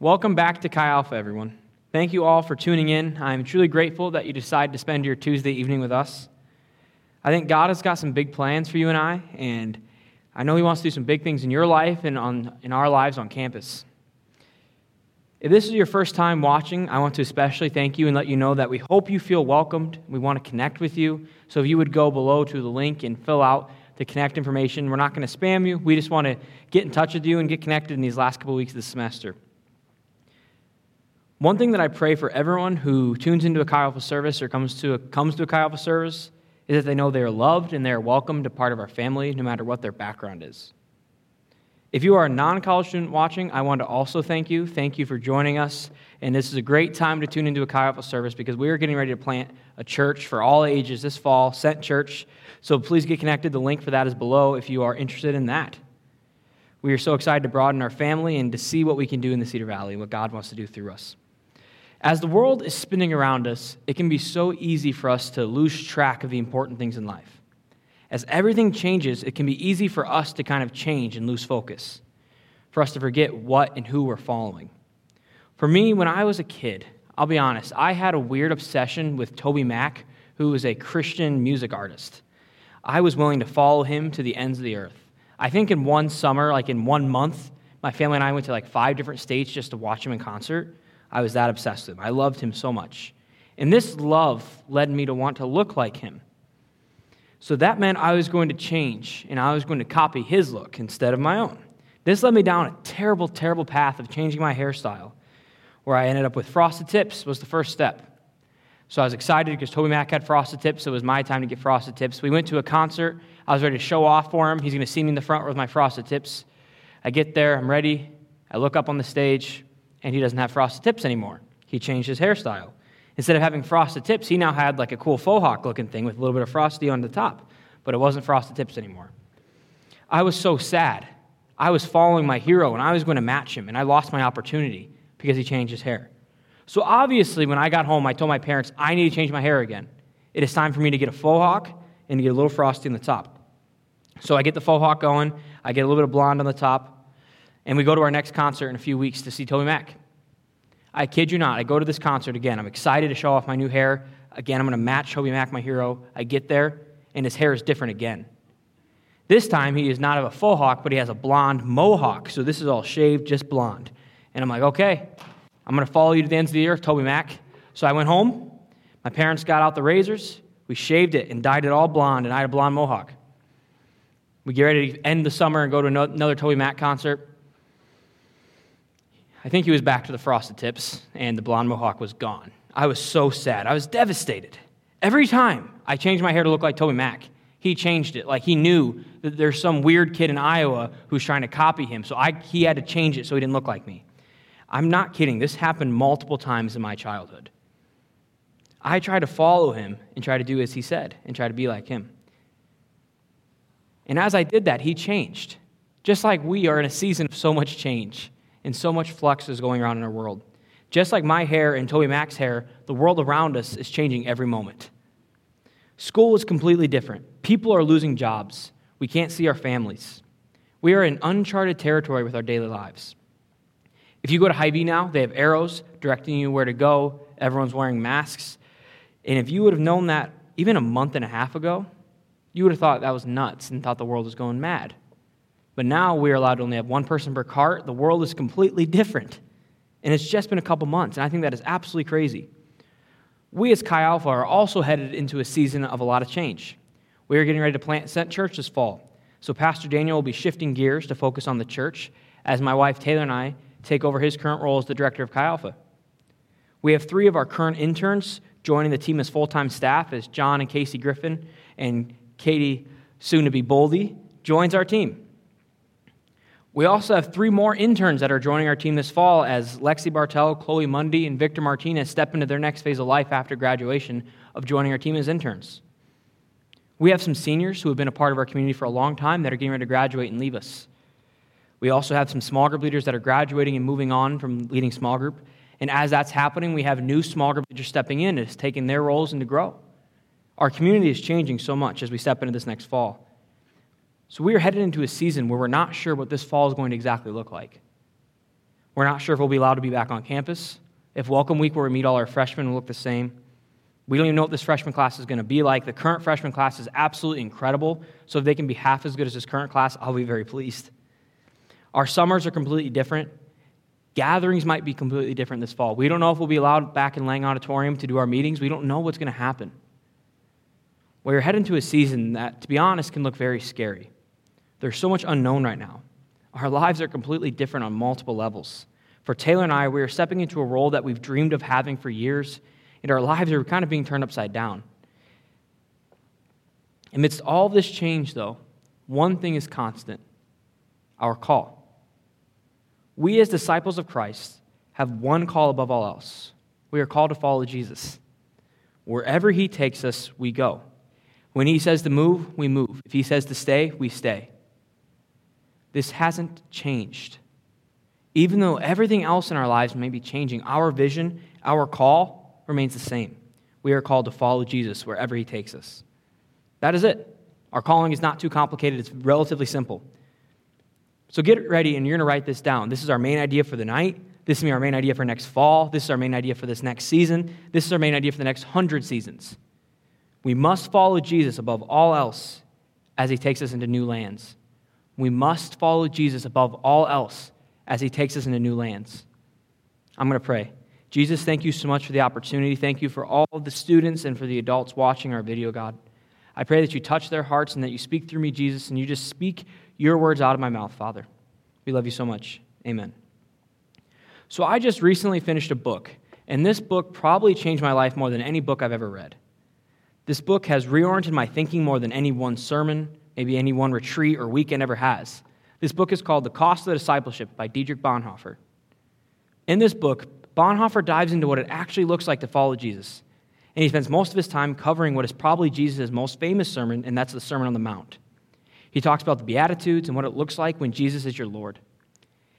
Welcome back to Chi Alpha, everyone. Thank you all for tuning in. I'm truly grateful that you decided to spend your Tuesday evening with us. I think God has got some big plans for you and I, and I know He wants to do some big things in your life and on, in our lives on campus. If this is your first time watching, I want to especially thank you and let you know that we hope you feel welcomed. We want to connect with you. So if you would go below to the link and fill out the connect information, we're not going to spam you. We just want to get in touch with you and get connected in these last couple weeks of the semester. One thing that I pray for everyone who tunes into a Chi Alpha service or comes to a, comes to a Chi Alpha service is that they know they are loved and they are welcome to part of our family, no matter what their background is. If you are a non college student watching, I want to also thank you. Thank you for joining us. And this is a great time to tune into a Chi Alpha service because we are getting ready to plant a church for all ages this fall, Sent Church. So please get connected. The link for that is below if you are interested in that. We are so excited to broaden our family and to see what we can do in the Cedar Valley, what God wants to do through us. As the world is spinning around us, it can be so easy for us to lose track of the important things in life. As everything changes, it can be easy for us to kind of change and lose focus, for us to forget what and who we're following. For me, when I was a kid, I'll be honest, I had a weird obsession with TobyMac, who was a Christian music artist. I was willing to follow him to the ends of the earth. I think in one summer, like in one month, my family and I went to like five different states just to watch him in concert. I was that obsessed with him. I loved him so much. And this love led me to want to look like him. So that meant I was going to change and I was going to copy his look instead of my own. This led me down a terrible, terrible path of changing my hairstyle, where I ended up with frosted tips was the first step. So I was excited because TobyMac had frosted tips, so it was my time to get frosted tips. We went to a concert. I was ready to show off for him. He's going to see me in the front with my frosted tips. I get there, I'm ready. I look up on the stage, and he doesn't have frosted tips anymore. He changed his hairstyle. Instead of having frosted tips, he now had like a cool faux hawk looking thing with a little bit of frosty on the top, but it wasn't frosted tips anymore. I was so sad. I was following my hero and I was going to match him, and I lost my opportunity because he changed his hair. So obviously, when I got home, I told my parents, I need to change my hair again. It is time for me to get a faux hawk and to get a little frosty on the top. So I get the faux hawk going, I get a little bit of blonde on the top, and we go to our next concert in a few weeks to see TobyMac. I kid you not, I go to this concert again. I'm excited to show off my new hair. Again, I'm going to match TobyMac, my hero. I get there, and his hair is different again. This time, he is not of a faux hawk, but he has a blonde mohawk. So this is all shaved, just blonde. And I'm like, okay, I'm going to follow you to the ends of the earth, TobyMac. So I went home. My parents got out the razors. We shaved it and dyed it all blonde, and I had a blonde mohawk. We get ready to end the summer and go to another TobyMac concert. I think he was back to the frosted tips, and the blonde mohawk was gone. I was so sad. I was devastated. Every time I changed my hair to look like TobyMac, he changed it. Like he knew that there's some weird kid in Iowa who's trying to copy him, so I, he had to change it so he didn't look like me. I'm not kidding. This happened multiple times in my childhood. I tried to follow him and try to do as he said and try to be like him. And as I did that, he changed. Just like we are in a season of so much change and so much flux is going around in our world. Just like my hair and TobyMac's hair, the world around us is changing every moment. School is completely different. People are losing jobs. We can't see our families. We are in uncharted territory with our daily lives. If you go to Hy-Vee now, they have arrows directing you where to go. Everyone's wearing masks. And if you would have known that even a month and a half ago, you would have thought that was nuts and thought the world was going mad. But now we're allowed to only have one person per cart. The world is completely different. And it's just been a couple months, and I think that is absolutely crazy. We as Chi Alpha are also headed into a season of a lot of change. We are getting ready to plant Sent Church this fall. So Pastor Daniel will be shifting gears to focus on the church as my wife Taylor and I take over his current role as the director of Chi Alpha. We have three of our current interns joining the team as full time staff as John and Casey Griffin and Katie, soon to be Boldy, joins our team. We also have three more interns that are joining our team this fall as Lexi Bartel, Chloe Mundy, and Victor Martinez step into their next phase of life after graduation of joining our team as interns. We have some seniors who have been a part of our community for a long time that are getting ready to graduate and leave us. We also have some small group leaders that are graduating and moving on from leading small group. And as that's happening, we have new small group leaders stepping in and taking their roles and to grow. Our community is changing so much as we step into this next fall. So we are headed into a season where we're not sure what this fall is going to exactly look like. We're not sure if we'll be allowed to be back on campus. If welcome week where we meet all our freshmen will look the same. We don't even know what this freshman class is going to be like. The current freshman class is absolutely incredible. So if they can be half as good as this current class, I'll be very pleased. Our summers are completely different. Gatherings might be completely different this fall. We don't know if we'll be allowed back in Lang Auditorium to do our meetings. We don't know what's going to happen. We're heading to a season that, to be honest, can look very scary. There's so much unknown right now. Our lives are completely different on multiple levels. For Taylor and I, we are stepping into a role that we've dreamed of having for years, and our lives are kind of being turned upside down. Amidst all this change, though, one thing is constant our call. We, as disciples of Christ, have one call above all else. We are called to follow Jesus. Wherever he takes us, we go. When he says to move, we move. If he says to stay, we stay. This hasn't changed. Even though everything else in our lives may be changing, our vision, our call remains the same. We are called to follow Jesus wherever he takes us. That is it. Our calling is not too complicated, it's relatively simple. So get ready, and you're going to write this down. This is our main idea for the night. This is our main idea for next fall. This is our main idea for this next season. This is our main idea for the next hundred seasons. We must follow Jesus above all else as he takes us into new lands. We must follow Jesus above all else as he takes us into new lands. I'm going to pray. Jesus, thank you so much for the opportunity. Thank you for all of the students and for the adults watching our video, God. I pray that you touch their hearts and that you speak through me, Jesus, and you just speak your words out of my mouth, Father. We love you so much. Amen. So, I just recently finished a book, and this book probably changed my life more than any book I've ever read. This book has reoriented my thinking more than any one sermon, maybe any one retreat or weekend ever has. This book is called The Cost of Discipleship by Dietrich Bonhoeffer. In this book, Bonhoeffer dives into what it actually looks like to follow Jesus. And he spends most of his time covering what is probably Jesus' most famous sermon, and that's the Sermon on the Mount. He talks about the Beatitudes and what it looks like when Jesus is your Lord.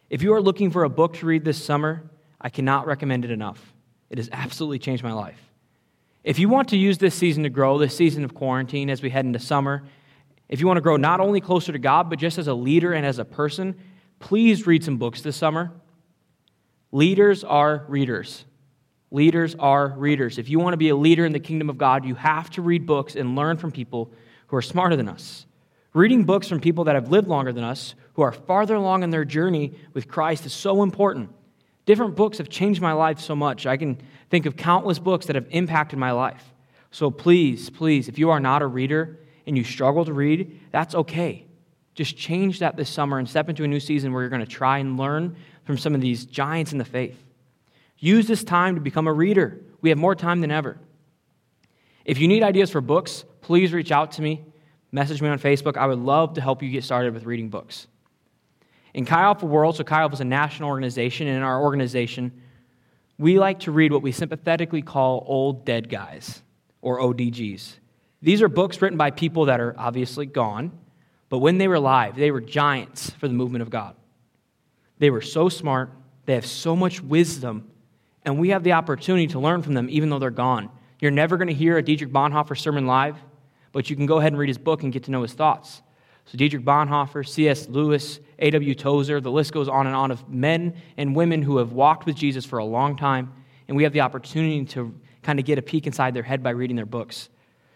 If you are looking for a book to read this summer, I cannot recommend it enough. It has absolutely changed my life. If you want to use this season to grow, this season of quarantine as we head into summer, if you want to grow not only closer to God, but just as a leader and as a person, please read some books this summer. Leaders are readers. Leaders are readers. If you want to be a leader in the kingdom of God, you have to read books and learn from people who are smarter than us. Reading books from people that have lived longer than us, who are farther along in their journey with Christ, is so important. Different books have changed my life so much. I can think of countless books that have impacted my life. So please, please, if you are not a reader and you struggle to read, that's okay. Just change that this summer and step into a new season where you're going to try and learn from some of these giants in the faith. Use this time to become a reader. We have more time than ever. If you need ideas for books, please reach out to me message me on Facebook. I would love to help you get started with reading books. In Chi Alpha World, so Chi Alpha is a national organization, and in our organization, we like to read what we sympathetically call old dead guys, or ODGs. These are books written by people that are obviously gone, but when they were alive, they were giants for the movement of God. They were so smart, they have so much wisdom, and we have the opportunity to learn from them even though they're gone. You're never going to hear a Dietrich Bonhoeffer sermon live but you can go ahead and read his book and get to know his thoughts. So, Dietrich Bonhoeffer, C.S. Lewis, A.W. Tozer, the list goes on and on of men and women who have walked with Jesus for a long time, and we have the opportunity to kind of get a peek inside their head by reading their books.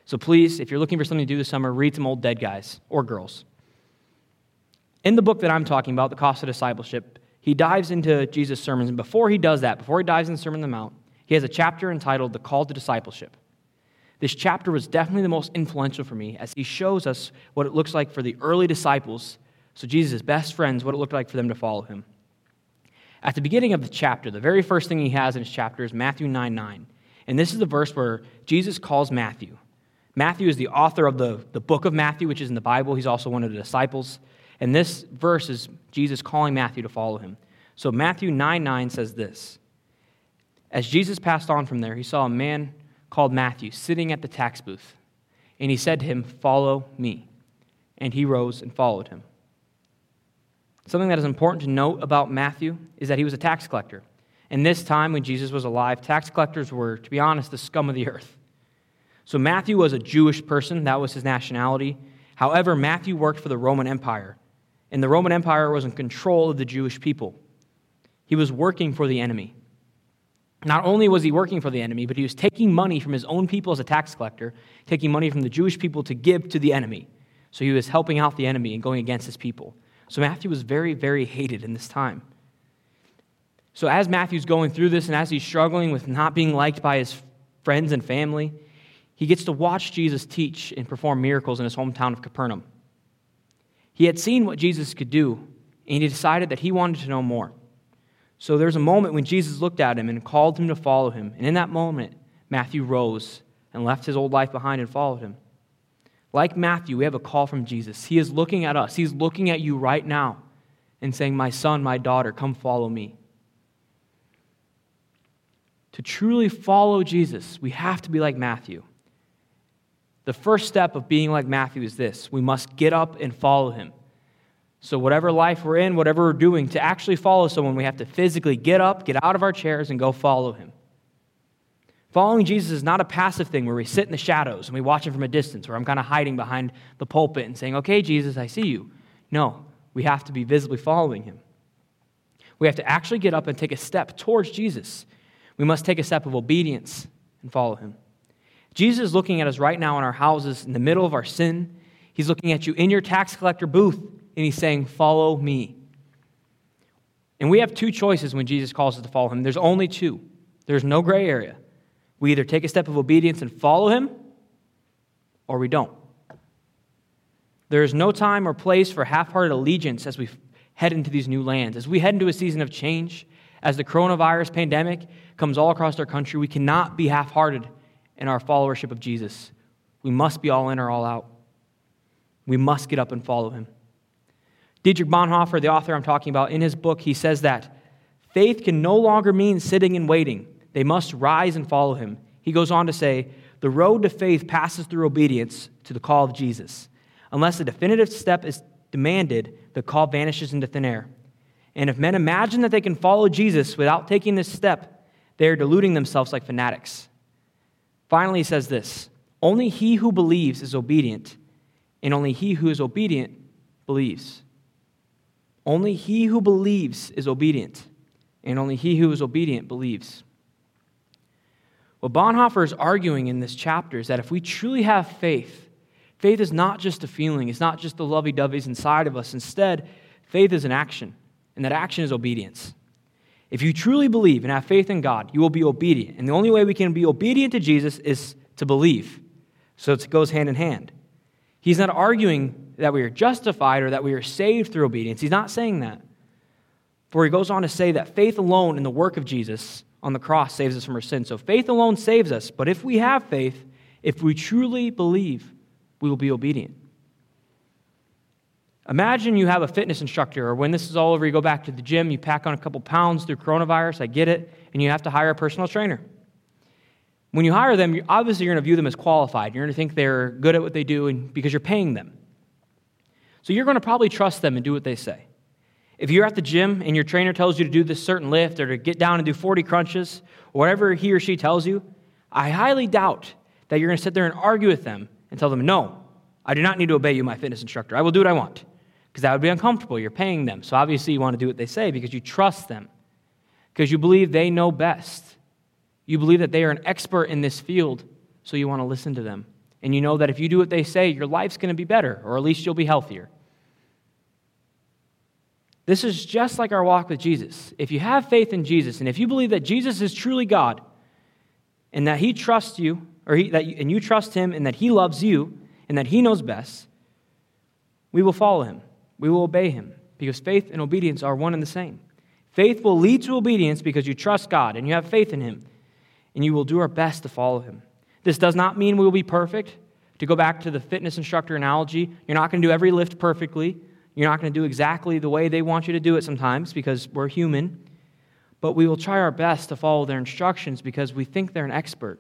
So, please, if you're looking for something to do this summer, read some old dead guys or girls. In the book that I'm talking about, The Cost of Discipleship, he dives into Jesus' sermons, and before he does that, before he dives into the Sermon on the Mount, he has a chapter entitled The Call to Discipleship. This chapter was definitely the most influential for me as he shows us what it looks like for the early disciples, so Jesus' best friends, what it looked like for them to follow him. At the beginning of the chapter, the very first thing he has in his chapter is Matthew 9 9. And this is the verse where Jesus calls Matthew. Matthew is the author of the, the book of Matthew, which is in the Bible. He's also one of the disciples. And this verse is Jesus calling Matthew to follow him. So Matthew 9 9 says this As Jesus passed on from there, he saw a man called Matthew sitting at the tax booth. And he said to him, Follow me. And he rose and followed him. Something that is important to note about Matthew is that he was a tax collector. And this time, when Jesus was alive, tax collectors were, to be honest, the scum of the earth. So Matthew was a Jewish person, that was his nationality. However, Matthew worked for the Roman Empire, and the Roman Empire was in control of the Jewish people. he was working for the enemy. Not only was he working for the enemy, but he was taking money from his own people as a tax collector, taking money from the Jewish people to give to the enemy. So he was helping out the enemy and going against his people. So Matthew was very, very hated in this time. So as Matthew's going through this and as he's struggling with not being liked by his friends and family, he gets to watch Jesus teach and perform miracles in his hometown of Capernaum. He had seen what Jesus could do, and he decided that he wanted to know more. So there's a moment when Jesus looked at him and called him to follow him. And in that moment, Matthew rose and left his old life behind and followed him. Like Matthew, we have a call from Jesus. He is looking at us, He's looking at you right now and saying, My son, my daughter, come follow me. To truly follow Jesus, we have to be like Matthew. The first step of being like Matthew is this we must get up and follow him. So, whatever life we're in, whatever we're doing, to actually follow someone, we have to physically get up, get out of our chairs, and go follow him. Following Jesus is not a passive thing where we sit in the shadows and we watch him from a distance, where I'm kind of hiding behind the pulpit and saying, Okay, Jesus, I see you. No, we have to be visibly following him. We have to actually get up and take a step towards Jesus. We must take a step of obedience and follow him. Jesus is looking at us right now in our houses in the middle of our sin. He's looking at you in your tax collector booth and he's saying, Follow me. And we have two choices when Jesus calls us to follow him. There's only two, there's no gray area. We either take a step of obedience and follow him, or we don't. There is no time or place for half hearted allegiance as we head into these new lands. As we head into a season of change, as the coronavirus pandemic comes all across our country, we cannot be half hearted in our followership of Jesus. We must be all in or all out. We must get up and follow him. Dietrich Bonhoeffer, the author I'm talking about, in his book, he says that faith can no longer mean sitting and waiting. They must rise and follow him. He goes on to say, the road to faith passes through obedience to the call of Jesus. Unless a definitive step is demanded, the call vanishes into thin air. And if men imagine that they can follow Jesus without taking this step, they are deluding themselves like fanatics. Finally, he says this Only he who believes is obedient, and only he who is obedient believes. Only he who believes is obedient, and only he who is obedient believes. What Bonhoeffer is arguing in this chapter is that if we truly have faith, faith is not just a feeling, it's not just the lovey doveys inside of us. Instead, faith is an action, and that action is obedience. If you truly believe and have faith in God, you will be obedient. And the only way we can be obedient to Jesus is to believe. So it goes hand in hand. He's not arguing that we are justified or that we are saved through obedience. He's not saying that. For he goes on to say that faith alone in the work of Jesus on the cross saves us from our sins. So faith alone saves us. But if we have faith, if we truly believe, we will be obedient. Imagine you have a fitness instructor, or when this is all over, you go back to the gym, you pack on a couple pounds through coronavirus, I get it, and you have to hire a personal trainer. When you hire them, obviously you're going to view them as qualified. You're going to think they're good at what they do and, because you're paying them. So you're going to probably trust them and do what they say. If you're at the gym and your trainer tells you to do this certain lift or to get down and do 40 crunches, or whatever he or she tells you, I highly doubt that you're going to sit there and argue with them and tell them, no, I do not need to obey you, my fitness instructor. I will do what I want. Because that would be uncomfortable. You're paying them. So obviously you want to do what they say because you trust them. Because you believe they know best. You believe that they are an expert in this field, so you want to listen to them. And you know that if you do what they say, your life's going to be better, or at least you'll be healthier. This is just like our walk with Jesus. If you have faith in Jesus, and if you believe that Jesus is truly God, and that He trusts you, or he, that you, and you trust Him, and that He loves you, and that He knows best, we will follow Him. We will obey Him, because faith and obedience are one and the same. Faith will lead to obedience because you trust God and you have faith in Him, and you will do our best to follow Him. This does not mean we will be perfect. To go back to the fitness instructor analogy, you're not going to do every lift perfectly. You're not going to do exactly the way they want you to do it sometimes because we're human. But we will try our best to follow their instructions because we think they're an expert.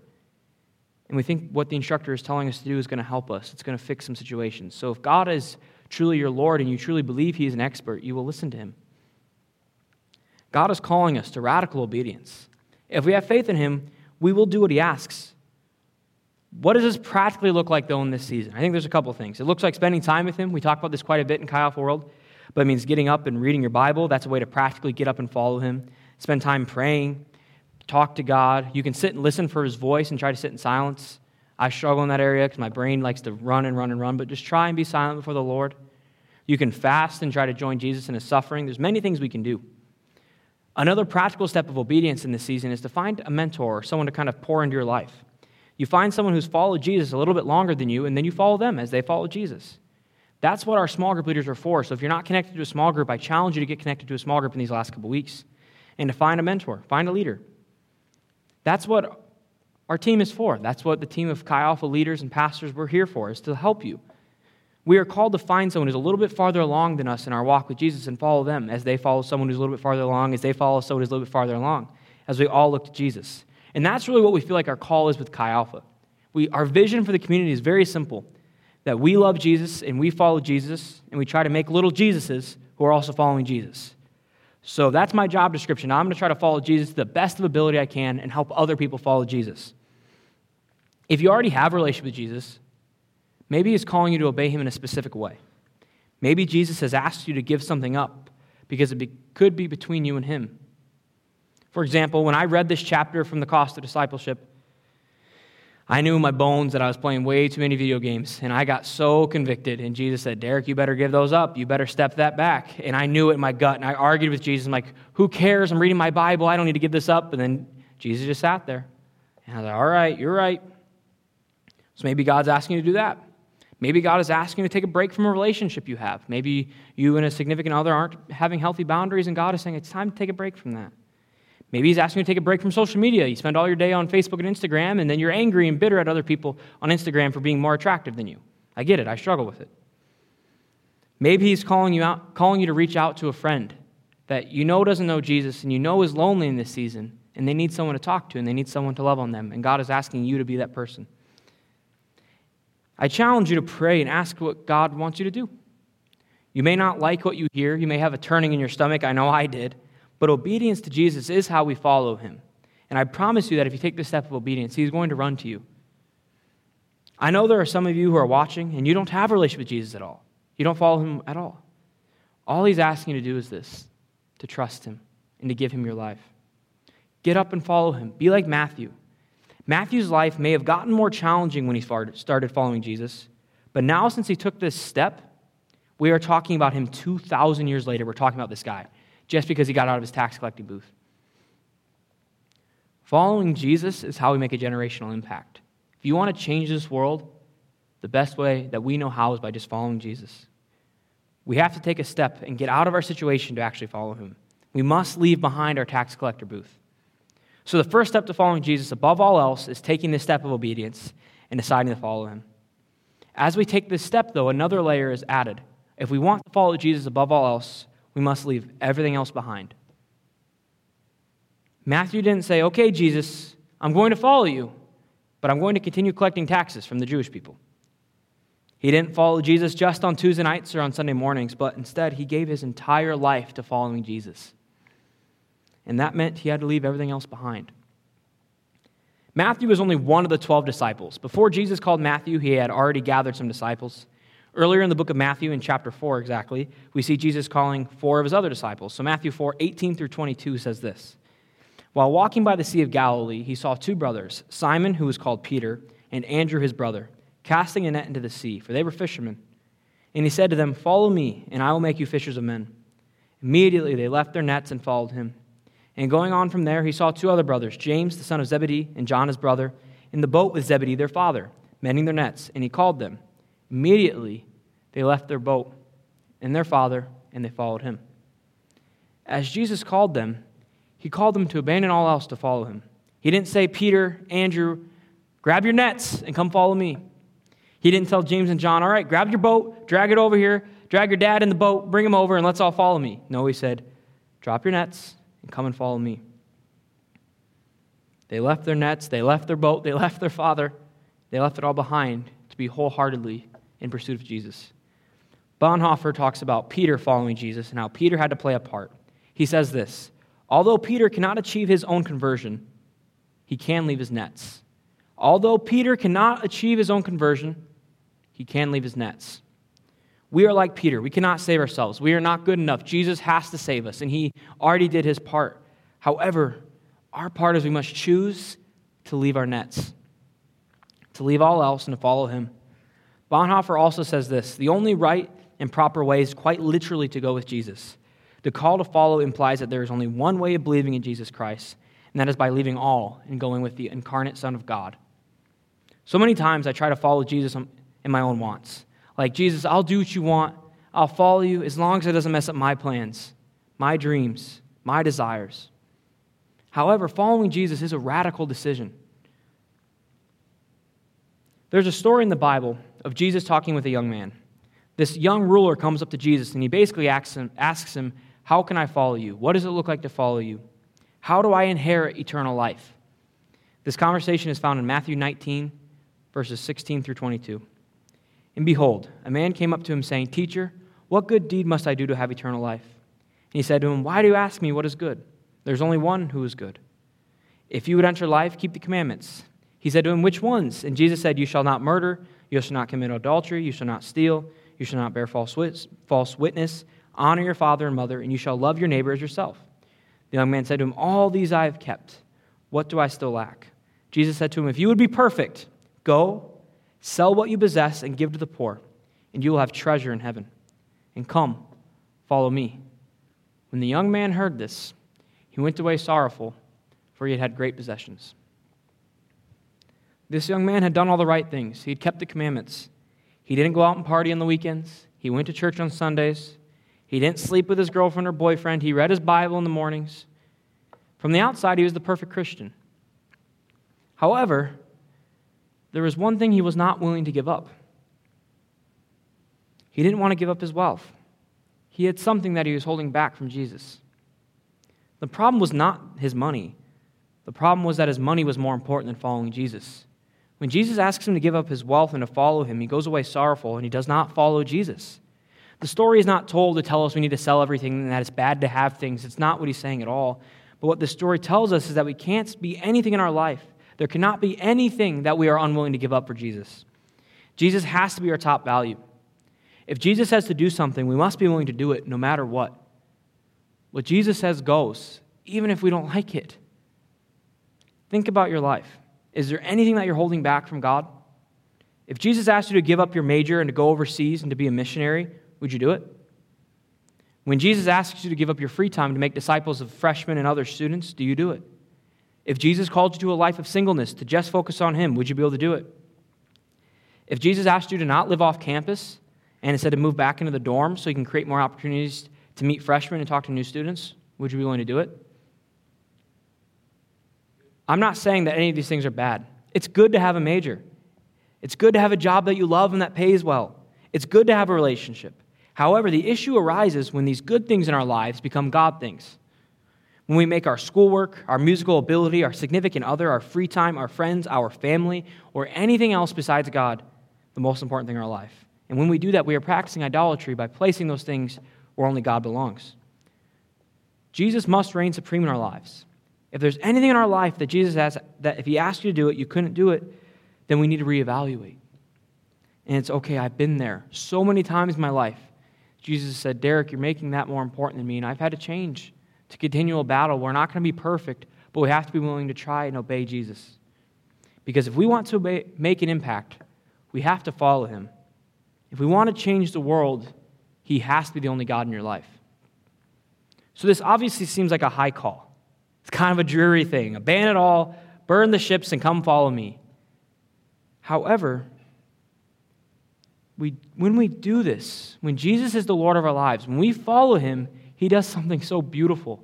And we think what the instructor is telling us to do is going to help us. It's going to fix some situations. So if God is truly your Lord and you truly believe He is an expert, you will listen to Him. God is calling us to radical obedience. If we have faith in Him, we will do what He asks. What does this practically look like, though, in this season? I think there's a couple things. It looks like spending time with Him. We talk about this quite a bit in Alpha World, but it means getting up and reading your Bible. That's a way to practically get up and follow Him. spend time praying, talk to God. You can sit and listen for his voice and try to sit in silence. I struggle in that area because my brain likes to run and run and run, but just try and be silent before the Lord. You can fast and try to join Jesus in his suffering. There's many things we can do. Another practical step of obedience in this season is to find a mentor or someone to kind of pour into your life. You find someone who's followed Jesus a little bit longer than you, and then you follow them as they follow Jesus. That's what our small group leaders are for. So if you're not connected to a small group, I challenge you to get connected to a small group in these last couple weeks and to find a mentor, find a leader. That's what our team is for. That's what the team of Chi Alpha leaders and pastors we're here for, is to help you. We are called to find someone who's a little bit farther along than us in our walk with Jesus and follow them as they follow someone who's a little bit farther along, as they follow someone who's a little bit farther along, as we all look to Jesus. And that's really what we feel like our call is with Chi Alpha. We, our vision for the community is very simple that we love Jesus and we follow Jesus, and we try to make little Jesuses who are also following Jesus. So that's my job description. I'm going to try to follow Jesus to the best of ability I can and help other people follow Jesus. If you already have a relationship with Jesus, maybe He's calling you to obey Him in a specific way. Maybe Jesus has asked you to give something up because it be, could be between you and Him. For example, when I read this chapter from the cost of discipleship, I knew in my bones that I was playing way too many video games, and I got so convicted. And Jesus said, Derek, you better give those up. You better step that back. And I knew it in my gut, and I argued with Jesus. I'm like, who cares? I'm reading my Bible. I don't need to give this up. And then Jesus just sat there. And I was like, all right, you're right. So maybe God's asking you to do that. Maybe God is asking you to take a break from a relationship you have. Maybe you and a significant other aren't having healthy boundaries, and God is saying it's time to take a break from that. Maybe he's asking you to take a break from social media. You spend all your day on Facebook and Instagram, and then you're angry and bitter at other people on Instagram for being more attractive than you. I get it. I struggle with it. Maybe he's calling you out, calling you to reach out to a friend that you know doesn't know Jesus and you know is lonely in this season, and they need someone to talk to and they need someone to love on them, and God is asking you to be that person. I challenge you to pray and ask what God wants you to do. You may not like what you hear. You may have a turning in your stomach. I know I did. But obedience to Jesus is how we follow him. And I promise you that if you take the step of obedience, he's going to run to you. I know there are some of you who are watching and you don't have a relationship with Jesus at all. You don't follow him at all. All he's asking you to do is this to trust him and to give him your life. Get up and follow him. Be like Matthew. Matthew's life may have gotten more challenging when he started following Jesus, but now since he took this step, we are talking about him 2,000 years later. We're talking about this guy just because he got out of his tax collecting booth. Following Jesus is how we make a generational impact. If you want to change this world, the best way that we know how is by just following Jesus. We have to take a step and get out of our situation to actually follow him. We must leave behind our tax collector booth. So, the first step to following Jesus, above all else, is taking this step of obedience and deciding to follow him. As we take this step, though, another layer is added. If we want to follow Jesus above all else, we must leave everything else behind. Matthew didn't say, Okay, Jesus, I'm going to follow you, but I'm going to continue collecting taxes from the Jewish people. He didn't follow Jesus just on Tuesday nights or on Sunday mornings, but instead he gave his entire life to following Jesus. And that meant he had to leave everything else behind. Matthew was only one of the 12 disciples. Before Jesus called Matthew, he had already gathered some disciples. Earlier in the book of Matthew, in chapter 4 exactly, we see Jesus calling four of his other disciples. So Matthew 4, 18 through 22 says this While walking by the Sea of Galilee, he saw two brothers, Simon, who was called Peter, and Andrew, his brother, casting a net into the sea, for they were fishermen. And he said to them, Follow me, and I will make you fishers of men. Immediately they left their nets and followed him. And going on from there, he saw two other brothers, James, the son of Zebedee, and John, his brother, in the boat with Zebedee, their father, mending their nets. And he called them. Immediately, they left their boat and their father, and they followed him. As Jesus called them, he called them to abandon all else to follow him. He didn't say, Peter, Andrew, grab your nets and come follow me. He didn't tell James and John, all right, grab your boat, drag it over here, drag your dad in the boat, bring him over, and let's all follow me. No, he said, drop your nets and come and follow me. They left their nets, they left their boat, they left their father, they left it all behind to be wholeheartedly in pursuit of Jesus. Bonhoeffer talks about Peter following Jesus and how Peter had to play a part. He says this Although Peter cannot achieve his own conversion, he can leave his nets. Although Peter cannot achieve his own conversion, he can leave his nets. We are like Peter. We cannot save ourselves. We are not good enough. Jesus has to save us, and he already did his part. However, our part is we must choose to leave our nets, to leave all else and to follow him. Bonhoeffer also says this the only right and proper way is quite literally to go with Jesus. The call to follow implies that there is only one way of believing in Jesus Christ, and that is by leaving all and going with the incarnate Son of God. So many times I try to follow Jesus in my own wants. Like, Jesus, I'll do what you want. I'll follow you as long as it doesn't mess up my plans, my dreams, my desires. However, following Jesus is a radical decision. There's a story in the Bible of Jesus talking with a young man. This young ruler comes up to Jesus and he basically asks him, asks him How can I follow you? What does it look like to follow you? How do I inherit eternal life? This conversation is found in Matthew 19, verses 16 through 22. And behold, a man came up to him saying, Teacher, what good deed must I do to have eternal life? And he said to him, Why do you ask me what is good? There's only one who is good. If you would enter life, keep the commandments. He said to him, Which ones? And Jesus said, You shall not murder, you shall not commit adultery, you shall not steal, you shall not bear false witness, honor your father and mother, and you shall love your neighbor as yourself. The young man said to him, All these I have kept. What do I still lack? Jesus said to him, If you would be perfect, go, sell what you possess, and give to the poor, and you will have treasure in heaven. And come, follow me. When the young man heard this, he went away sorrowful, for he had had great possessions. This young man had done all the right things. He had kept the commandments. He didn't go out and party on the weekends. He went to church on Sundays. He didn't sleep with his girlfriend or boyfriend. He read his Bible in the mornings. From the outside, he was the perfect Christian. However, there was one thing he was not willing to give up. He didn't want to give up his wealth. He had something that he was holding back from Jesus. The problem was not his money. The problem was that his money was more important than following Jesus. When Jesus asks him to give up his wealth and to follow him, he goes away sorrowful and he does not follow Jesus. The story is not told to tell us we need to sell everything and that it's bad to have things. It's not what he's saying at all. But what the story tells us is that we can't be anything in our life. There cannot be anything that we are unwilling to give up for Jesus. Jesus has to be our top value. If Jesus says to do something, we must be willing to do it no matter what. What Jesus says goes, even if we don't like it. Think about your life. Is there anything that you're holding back from God? If Jesus asked you to give up your major and to go overseas and to be a missionary, would you do it? When Jesus asks you to give up your free time to make disciples of freshmen and other students, do you do it? If Jesus called you to a life of singleness, to just focus on Him, would you be able to do it? If Jesus asked you to not live off campus and instead to move back into the dorm so you can create more opportunities to meet freshmen and talk to new students, would you be willing to do it? I'm not saying that any of these things are bad. It's good to have a major. It's good to have a job that you love and that pays well. It's good to have a relationship. However, the issue arises when these good things in our lives become God things. When we make our schoolwork, our musical ability, our significant other, our free time, our friends, our family, or anything else besides God the most important thing in our life. And when we do that, we are practicing idolatry by placing those things where only God belongs. Jesus must reign supreme in our lives. If there's anything in our life that Jesus has, that if He asked you to do it, you couldn't do it, then we need to reevaluate. And it's okay, I've been there so many times in my life. Jesus said, Derek, you're making that more important than me, and I've had to change to continual battle. We're not going to be perfect, but we have to be willing to try and obey Jesus. Because if we want to obey, make an impact, we have to follow Him. If we want to change the world, He has to be the only God in your life. So this obviously seems like a high call. It's kind of a dreary thing. Abandon it all, burn the ships, and come follow me. However, we, when we do this, when Jesus is the Lord of our lives, when we follow him, he does something so beautiful.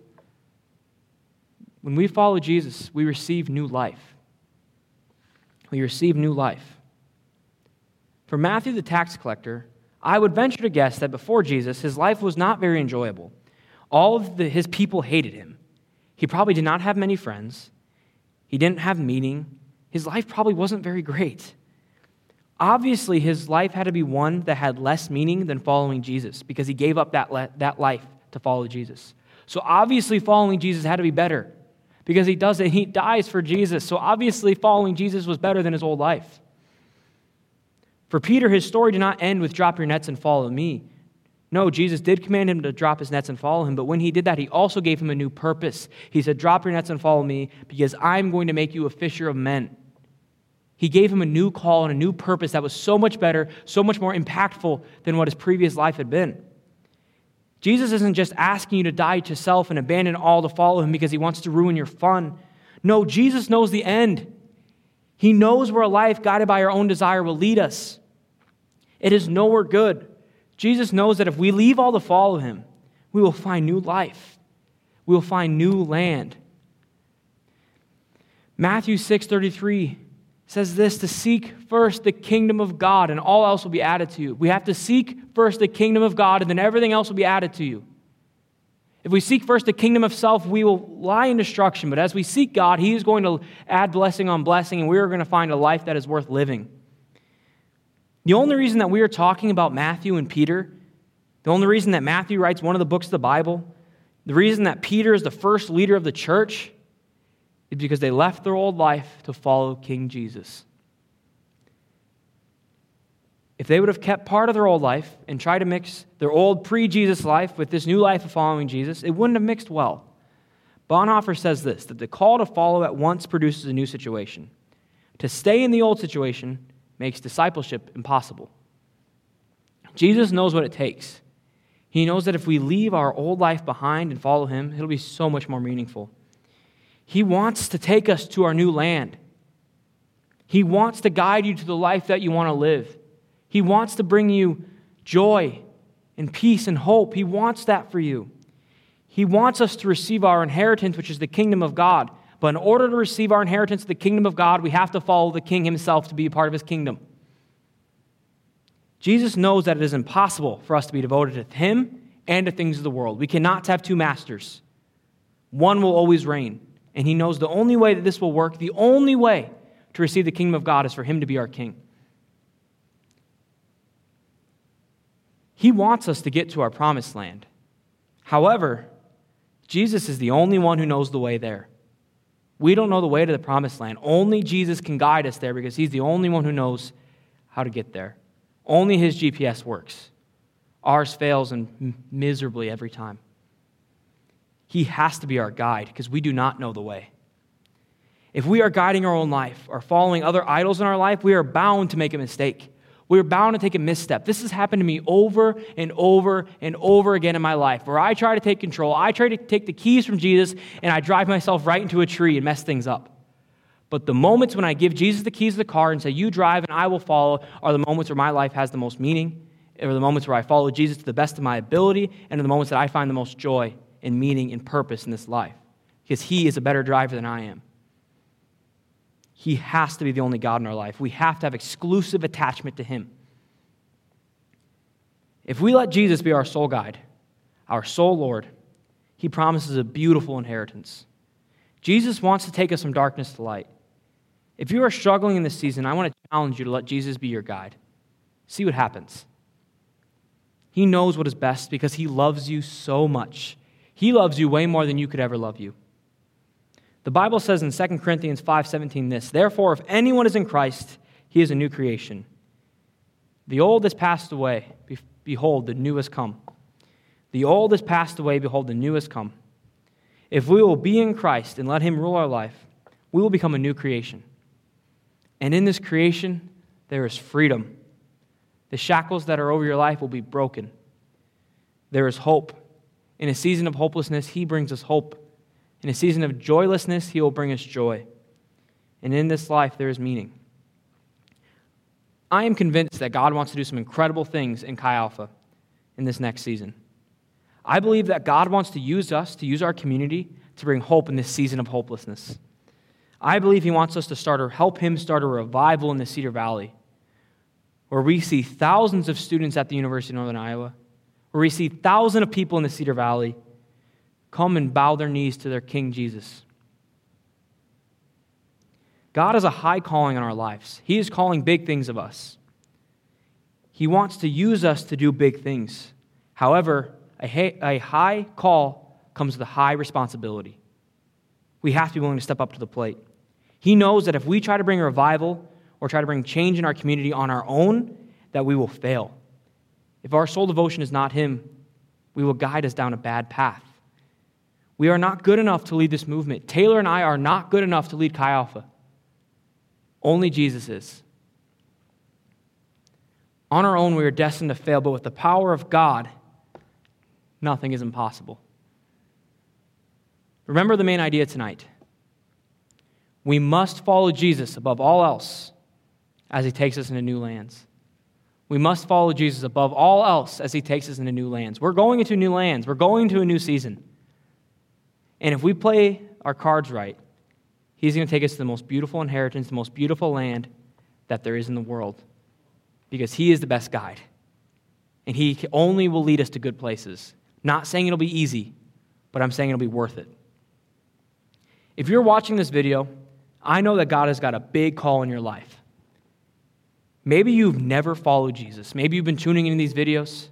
When we follow Jesus, we receive new life. We receive new life. For Matthew the tax collector, I would venture to guess that before Jesus, his life was not very enjoyable. All of the, his people hated him. He probably did not have many friends. He didn't have meaning. His life probably wasn't very great. Obviously, his life had to be one that had less meaning than following Jesus because he gave up that, le- that life to follow Jesus. So, obviously, following Jesus had to be better because he does it. He dies for Jesus. So, obviously, following Jesus was better than his old life. For Peter, his story did not end with drop your nets and follow me. No, Jesus did command him to drop his nets and follow him, but when he did that, he also gave him a new purpose. He said, Drop your nets and follow me because I'm going to make you a fisher of men. He gave him a new call and a new purpose that was so much better, so much more impactful than what his previous life had been. Jesus isn't just asking you to die to self and abandon all to follow him because he wants to ruin your fun. No, Jesus knows the end. He knows where a life guided by our own desire will lead us. It is nowhere good. Jesus knows that if we leave all to follow him, we will find new life. We will find new land. Matthew 6:33 says this to seek first the kingdom of God and all else will be added to you. We have to seek first the kingdom of God and then everything else will be added to you. If we seek first the kingdom of self, we will lie in destruction. But as we seek God, He is going to add blessing on blessing, and we are going to find a life that is worth living. The only reason that we are talking about Matthew and Peter, the only reason that Matthew writes one of the books of the Bible, the reason that Peter is the first leader of the church, is because they left their old life to follow King Jesus. If they would have kept part of their old life and tried to mix their old pre Jesus life with this new life of following Jesus, it wouldn't have mixed well. Bonhoeffer says this that the call to follow at once produces a new situation. To stay in the old situation makes discipleship impossible. Jesus knows what it takes. He knows that if we leave our old life behind and follow him, it'll be so much more meaningful. He wants to take us to our new land. He wants to guide you to the life that you want to live. He wants to bring you joy and peace and hope. He wants that for you. He wants us to receive our inheritance, which is the kingdom of God. But in order to receive our inheritance, the kingdom of God, we have to follow the king himself to be a part of his kingdom. Jesus knows that it is impossible for us to be devoted to him and to things of the world. We cannot have two masters. One will always reign. And he knows the only way that this will work, the only way to receive the kingdom of God is for him to be our king. He wants us to get to our promised land. However, Jesus is the only one who knows the way there. We don't know the way to the promised land. Only Jesus can guide us there because he's the only one who knows how to get there. Only his GPS works. Ours fails and miserably every time. He has to be our guide because we do not know the way. If we are guiding our own life or following other idols in our life, we are bound to make a mistake. We are bound to take a misstep. This has happened to me over and over and over again in my life, where I try to take control. I try to take the keys from Jesus, and I drive myself right into a tree and mess things up. But the moments when I give Jesus the keys of the car and say, You drive and I will follow, are the moments where my life has the most meaning, are the moments where I follow Jesus to the best of my ability, and are the moments that I find the most joy and meaning and purpose in this life. Because He is a better driver than I am. He has to be the only God in our life. We have to have exclusive attachment to Him. If we let Jesus be our sole guide, our sole Lord, He promises a beautiful inheritance. Jesus wants to take us from darkness to light. If you are struggling in this season, I want to challenge you to let Jesus be your guide. See what happens. He knows what is best because He loves you so much. He loves you way more than you could ever love you. The Bible says in 2 Corinthians 5:17 this, "Therefore if anyone is in Christ, he is a new creation. The old has passed away, behold the new has come. The old has passed away, behold the new has come. If we will be in Christ and let him rule our life, we will become a new creation. And in this creation, there is freedom. The shackles that are over your life will be broken. There is hope. In a season of hopelessness, he brings us hope. In a season of joylessness, He will bring us joy. And in this life, there is meaning. I am convinced that God wants to do some incredible things in Chi Alpha in this next season. I believe that God wants to use us, to use our community, to bring hope in this season of hopelessness. I believe He wants us to start or help Him start a revival in the Cedar Valley, where we see thousands of students at the University of Northern Iowa, where we see thousands of people in the Cedar Valley come and bow their knees to their King Jesus. God has a high calling on our lives. He is calling big things of us. He wants to use us to do big things. However, a high call comes with a high responsibility. We have to be willing to step up to the plate. He knows that if we try to bring revival or try to bring change in our community on our own, that we will fail. If our sole devotion is not Him, we will guide us down a bad path. We are not good enough to lead this movement. Taylor and I are not good enough to lead Chi Alpha. Only Jesus is. On our own, we are destined to fail, but with the power of God, nothing is impossible. Remember the main idea tonight. We must follow Jesus above all else as he takes us into new lands. We must follow Jesus above all else as he takes us into new lands. We're going into new lands, we're going to a new season. And if we play our cards right, he's going to take us to the most beautiful inheritance, the most beautiful land that there is in the world, because he is the best guide. And he only will lead us to good places. Not saying it'll be easy, but I'm saying it'll be worth it. If you're watching this video, I know that God has got a big call in your life. Maybe you've never followed Jesus. Maybe you've been tuning into these videos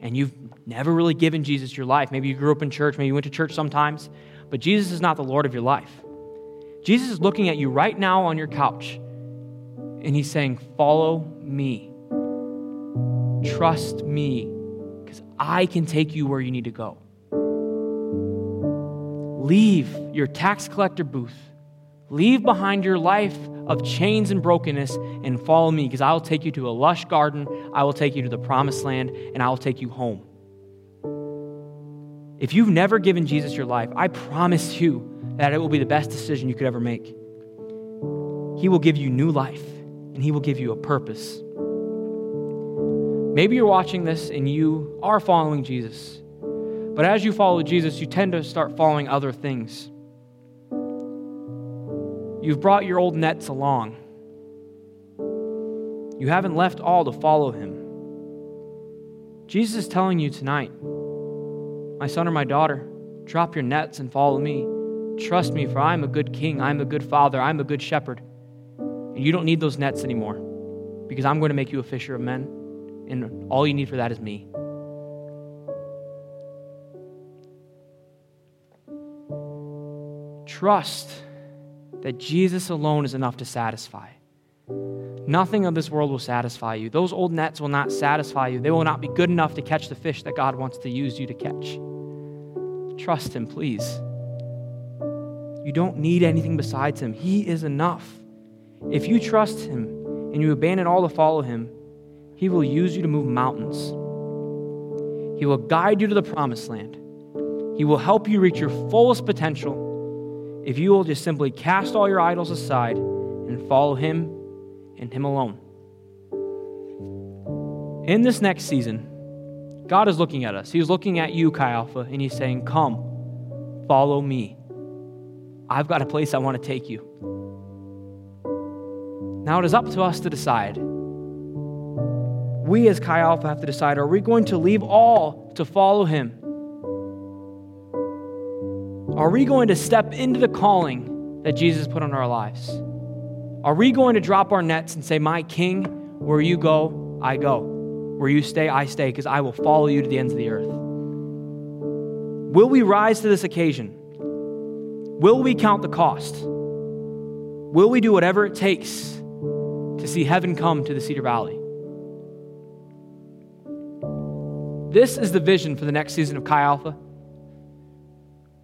and you've never really given Jesus your life. Maybe you grew up in church, maybe you went to church sometimes, but Jesus is not the Lord of your life. Jesus is looking at you right now on your couch and he's saying, Follow me. Trust me because I can take you where you need to go. Leave your tax collector booth Leave behind your life of chains and brokenness and follow me because I will take you to a lush garden, I will take you to the promised land, and I will take you home. If you've never given Jesus your life, I promise you that it will be the best decision you could ever make. He will give you new life and He will give you a purpose. Maybe you're watching this and you are following Jesus, but as you follow Jesus, you tend to start following other things. You've brought your old nets along. You haven't left all to follow him. Jesus is telling you tonight, my son or my daughter, drop your nets and follow me. Trust me, for I'm a good king. I'm a good father. I'm a good shepherd. And you don't need those nets anymore because I'm going to make you a fisher of men. And all you need for that is me. Trust that Jesus alone is enough to satisfy. Nothing of this world will satisfy you. Those old nets will not satisfy you. They will not be good enough to catch the fish that God wants to use you to catch. Trust Him, please. You don't need anything besides Him. He is enough. If you trust Him and you abandon all to follow Him, He will use you to move mountains. He will guide you to the promised land. He will help you reach your fullest potential if you will just simply cast all your idols aside and follow Him and Him alone. In this next season, God is looking at us. He's looking at you, Chi Alpha, and He's saying, Come, follow me. I've got a place I want to take you. Now it is up to us to decide. We as Chi Alpha have to decide are we going to leave all to follow Him? Are we going to step into the calling that Jesus put on our lives? Are we going to drop our nets and say, My King, where you go, I go. Where you stay, I stay, because I will follow you to the ends of the earth? Will we rise to this occasion? Will we count the cost? Will we do whatever it takes to see heaven come to the Cedar Valley? This is the vision for the next season of Chi Alpha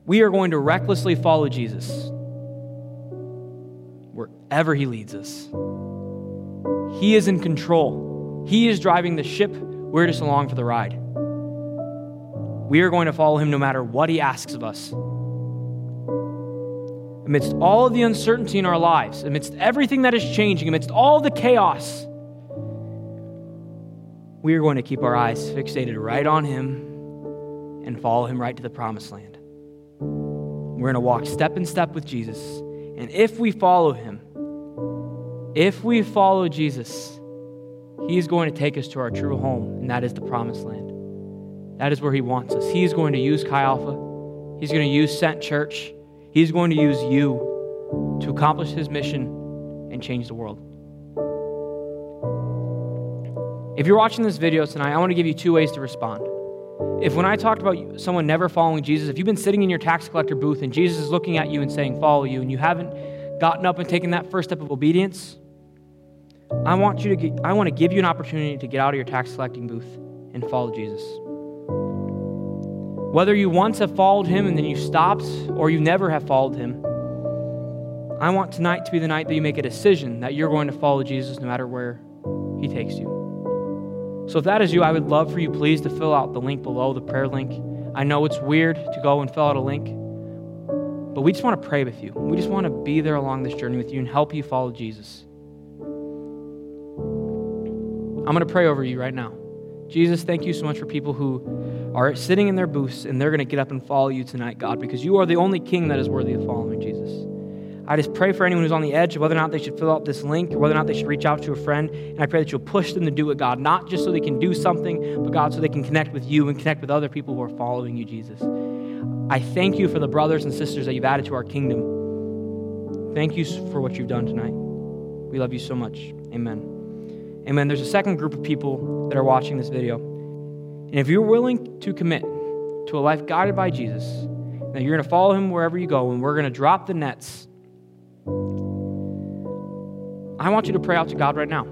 we are going to recklessly follow Jesus wherever he leads us. He is in control, he is driving the ship. We're just along for the ride. We are going to follow him no matter what he asks of us. Amidst all of the uncertainty in our lives, amidst everything that is changing, amidst all the chaos, we are going to keep our eyes fixated right on him and follow him right to the promised land. We're going to walk step in step with Jesus. And if we follow him, if we follow Jesus, he's going to take us to our true home, and that is the promised land. That is where he wants us. He's going to use Chi Alpha, he's going to use Sent Church, he's going to use you to accomplish his mission and change the world. If you're watching this video tonight, I want to give you two ways to respond. If when I talked about someone never following Jesus, if you've been sitting in your tax collector booth and Jesus is looking at you and saying, follow you, and you haven't gotten up and taken that first step of obedience, I want you to get, I want to give you an opportunity to get out of your tax collecting booth and follow Jesus. Whether you once have followed him and then you stopped, or you never have followed him, I want tonight to be the night that you make a decision that you're going to follow Jesus no matter where he takes you. So if that is you, I would love for you please to fill out the link below, the prayer link. I know it's weird to go and fill out a link, but we just want to pray with you. We just want to be there along this journey with you and help you follow Jesus. I'm going to pray over you right now. Jesus, thank you so much for people who are sitting in their booths and they're going to get up and follow you tonight, God, because you are the only king that is worthy of following Jesus. I just pray for anyone who's on the edge, of whether or not they should fill out this link, or whether or not they should reach out to a friend. And I pray that you'll push them to do it, God, not just so they can do something, but God, so they can connect with you and connect with other people who are following you, Jesus. I thank you for the brothers and sisters that you've added to our kingdom. Thank you for what you've done tonight. We love you so much. Amen. Amen. There's a second group of people that are watching this video. And if you're willing to commit to a life guided by Jesus, now you're going to follow him wherever you go, and we're going to drop the nets I want you to pray out to God right now.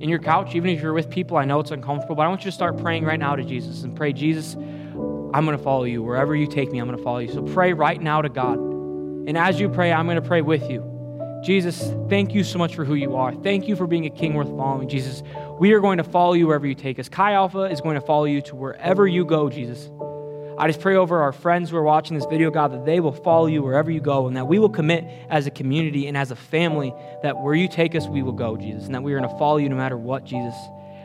In your couch, even if you're with people, I know it's uncomfortable, but I want you to start praying right now to Jesus and pray, Jesus, I'm going to follow you. Wherever you take me, I'm going to follow you. So pray right now to God. And as you pray, I'm going to pray with you. Jesus, thank you so much for who you are. Thank you for being a king worth following. Jesus, we are going to follow you wherever you take us. Chi Alpha is going to follow you to wherever you go, Jesus. I just pray over our friends who are watching this video, God, that they will follow you wherever you go and that we will commit as a community and as a family that where you take us, we will go, Jesus, and that we are going to follow you no matter what, Jesus.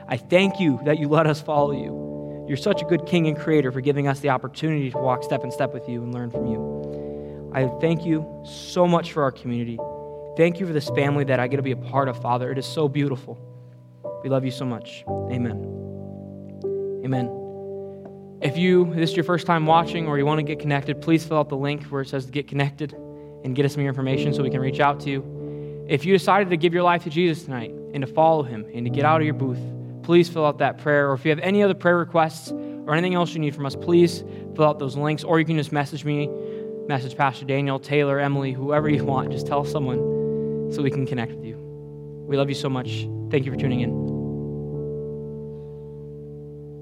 I thank you that you let us follow you. You're such a good king and creator for giving us the opportunity to walk step in step with you and learn from you. I thank you so much for our community. Thank you for this family that I get to be a part of, Father. It is so beautiful. We love you so much. Amen. Amen. If you this is your first time watching or you want to get connected, please fill out the link where it says get connected and get us some information so we can reach out to you. If you decided to give your life to Jesus tonight and to follow him and to get out of your booth, please fill out that prayer. Or if you have any other prayer requests or anything else you need from us, please fill out those links. Or you can just message me, message Pastor Daniel, Taylor, Emily, whoever you want. Just tell someone so we can connect with you. We love you so much. Thank you for tuning in.